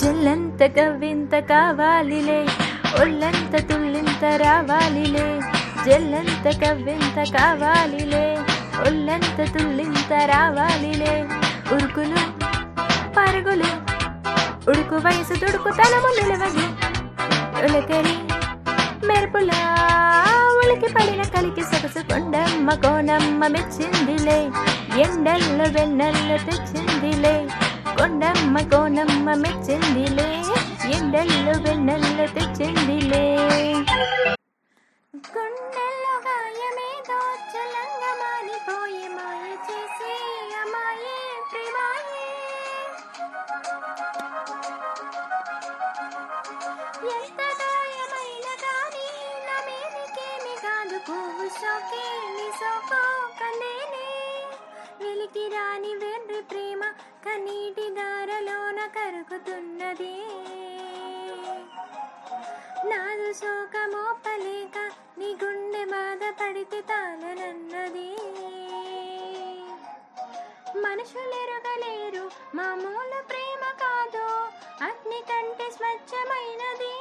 జల్లంత కవ్వింత కావాలిలే ఒళ్ళంత తుళ్ళింత రావాలిలే. జల్లంత కవ్వింత కావాలిలే ఒళ్ళంత తుళ్ళింత రావాలిలే. ఉరుకులు పరుగులు ఉడుకు వయసు దుడుకు తలము నిలవగి ఉలకరి మెరుపులా ఉలికి పడిన కలికి సొగసు కొండమ్మ కోనమ్మ మెచ్చిందిలే ఎండల్లో వెన్నెల్లో తెచ్చిందిలే. కొండమ్మ కోనమ్మ మెచ్చిందిలే. ఎండల్లో వెన్నెల్లో తెచ్చిందిలే. గుండెల్లో గాయమేదో చలంగా మానిపోయి మాయ చేసి అమాయే ప్రేమాయే. ఎంత గాయమైన గాని నా మీదకేమి కాదు పువ్వు సోకే నీ సోకో కందేనే వెలికి రాని దారలోన కరుగుతున్నది నాదు శోకమోపలేక నీ గుండె బాధపడితే తాననన్నది. మనుషులెరగలేరు మామూలు ప్రేమ కాదు అగ్ని కంటే స్వచ్ఛమైనది.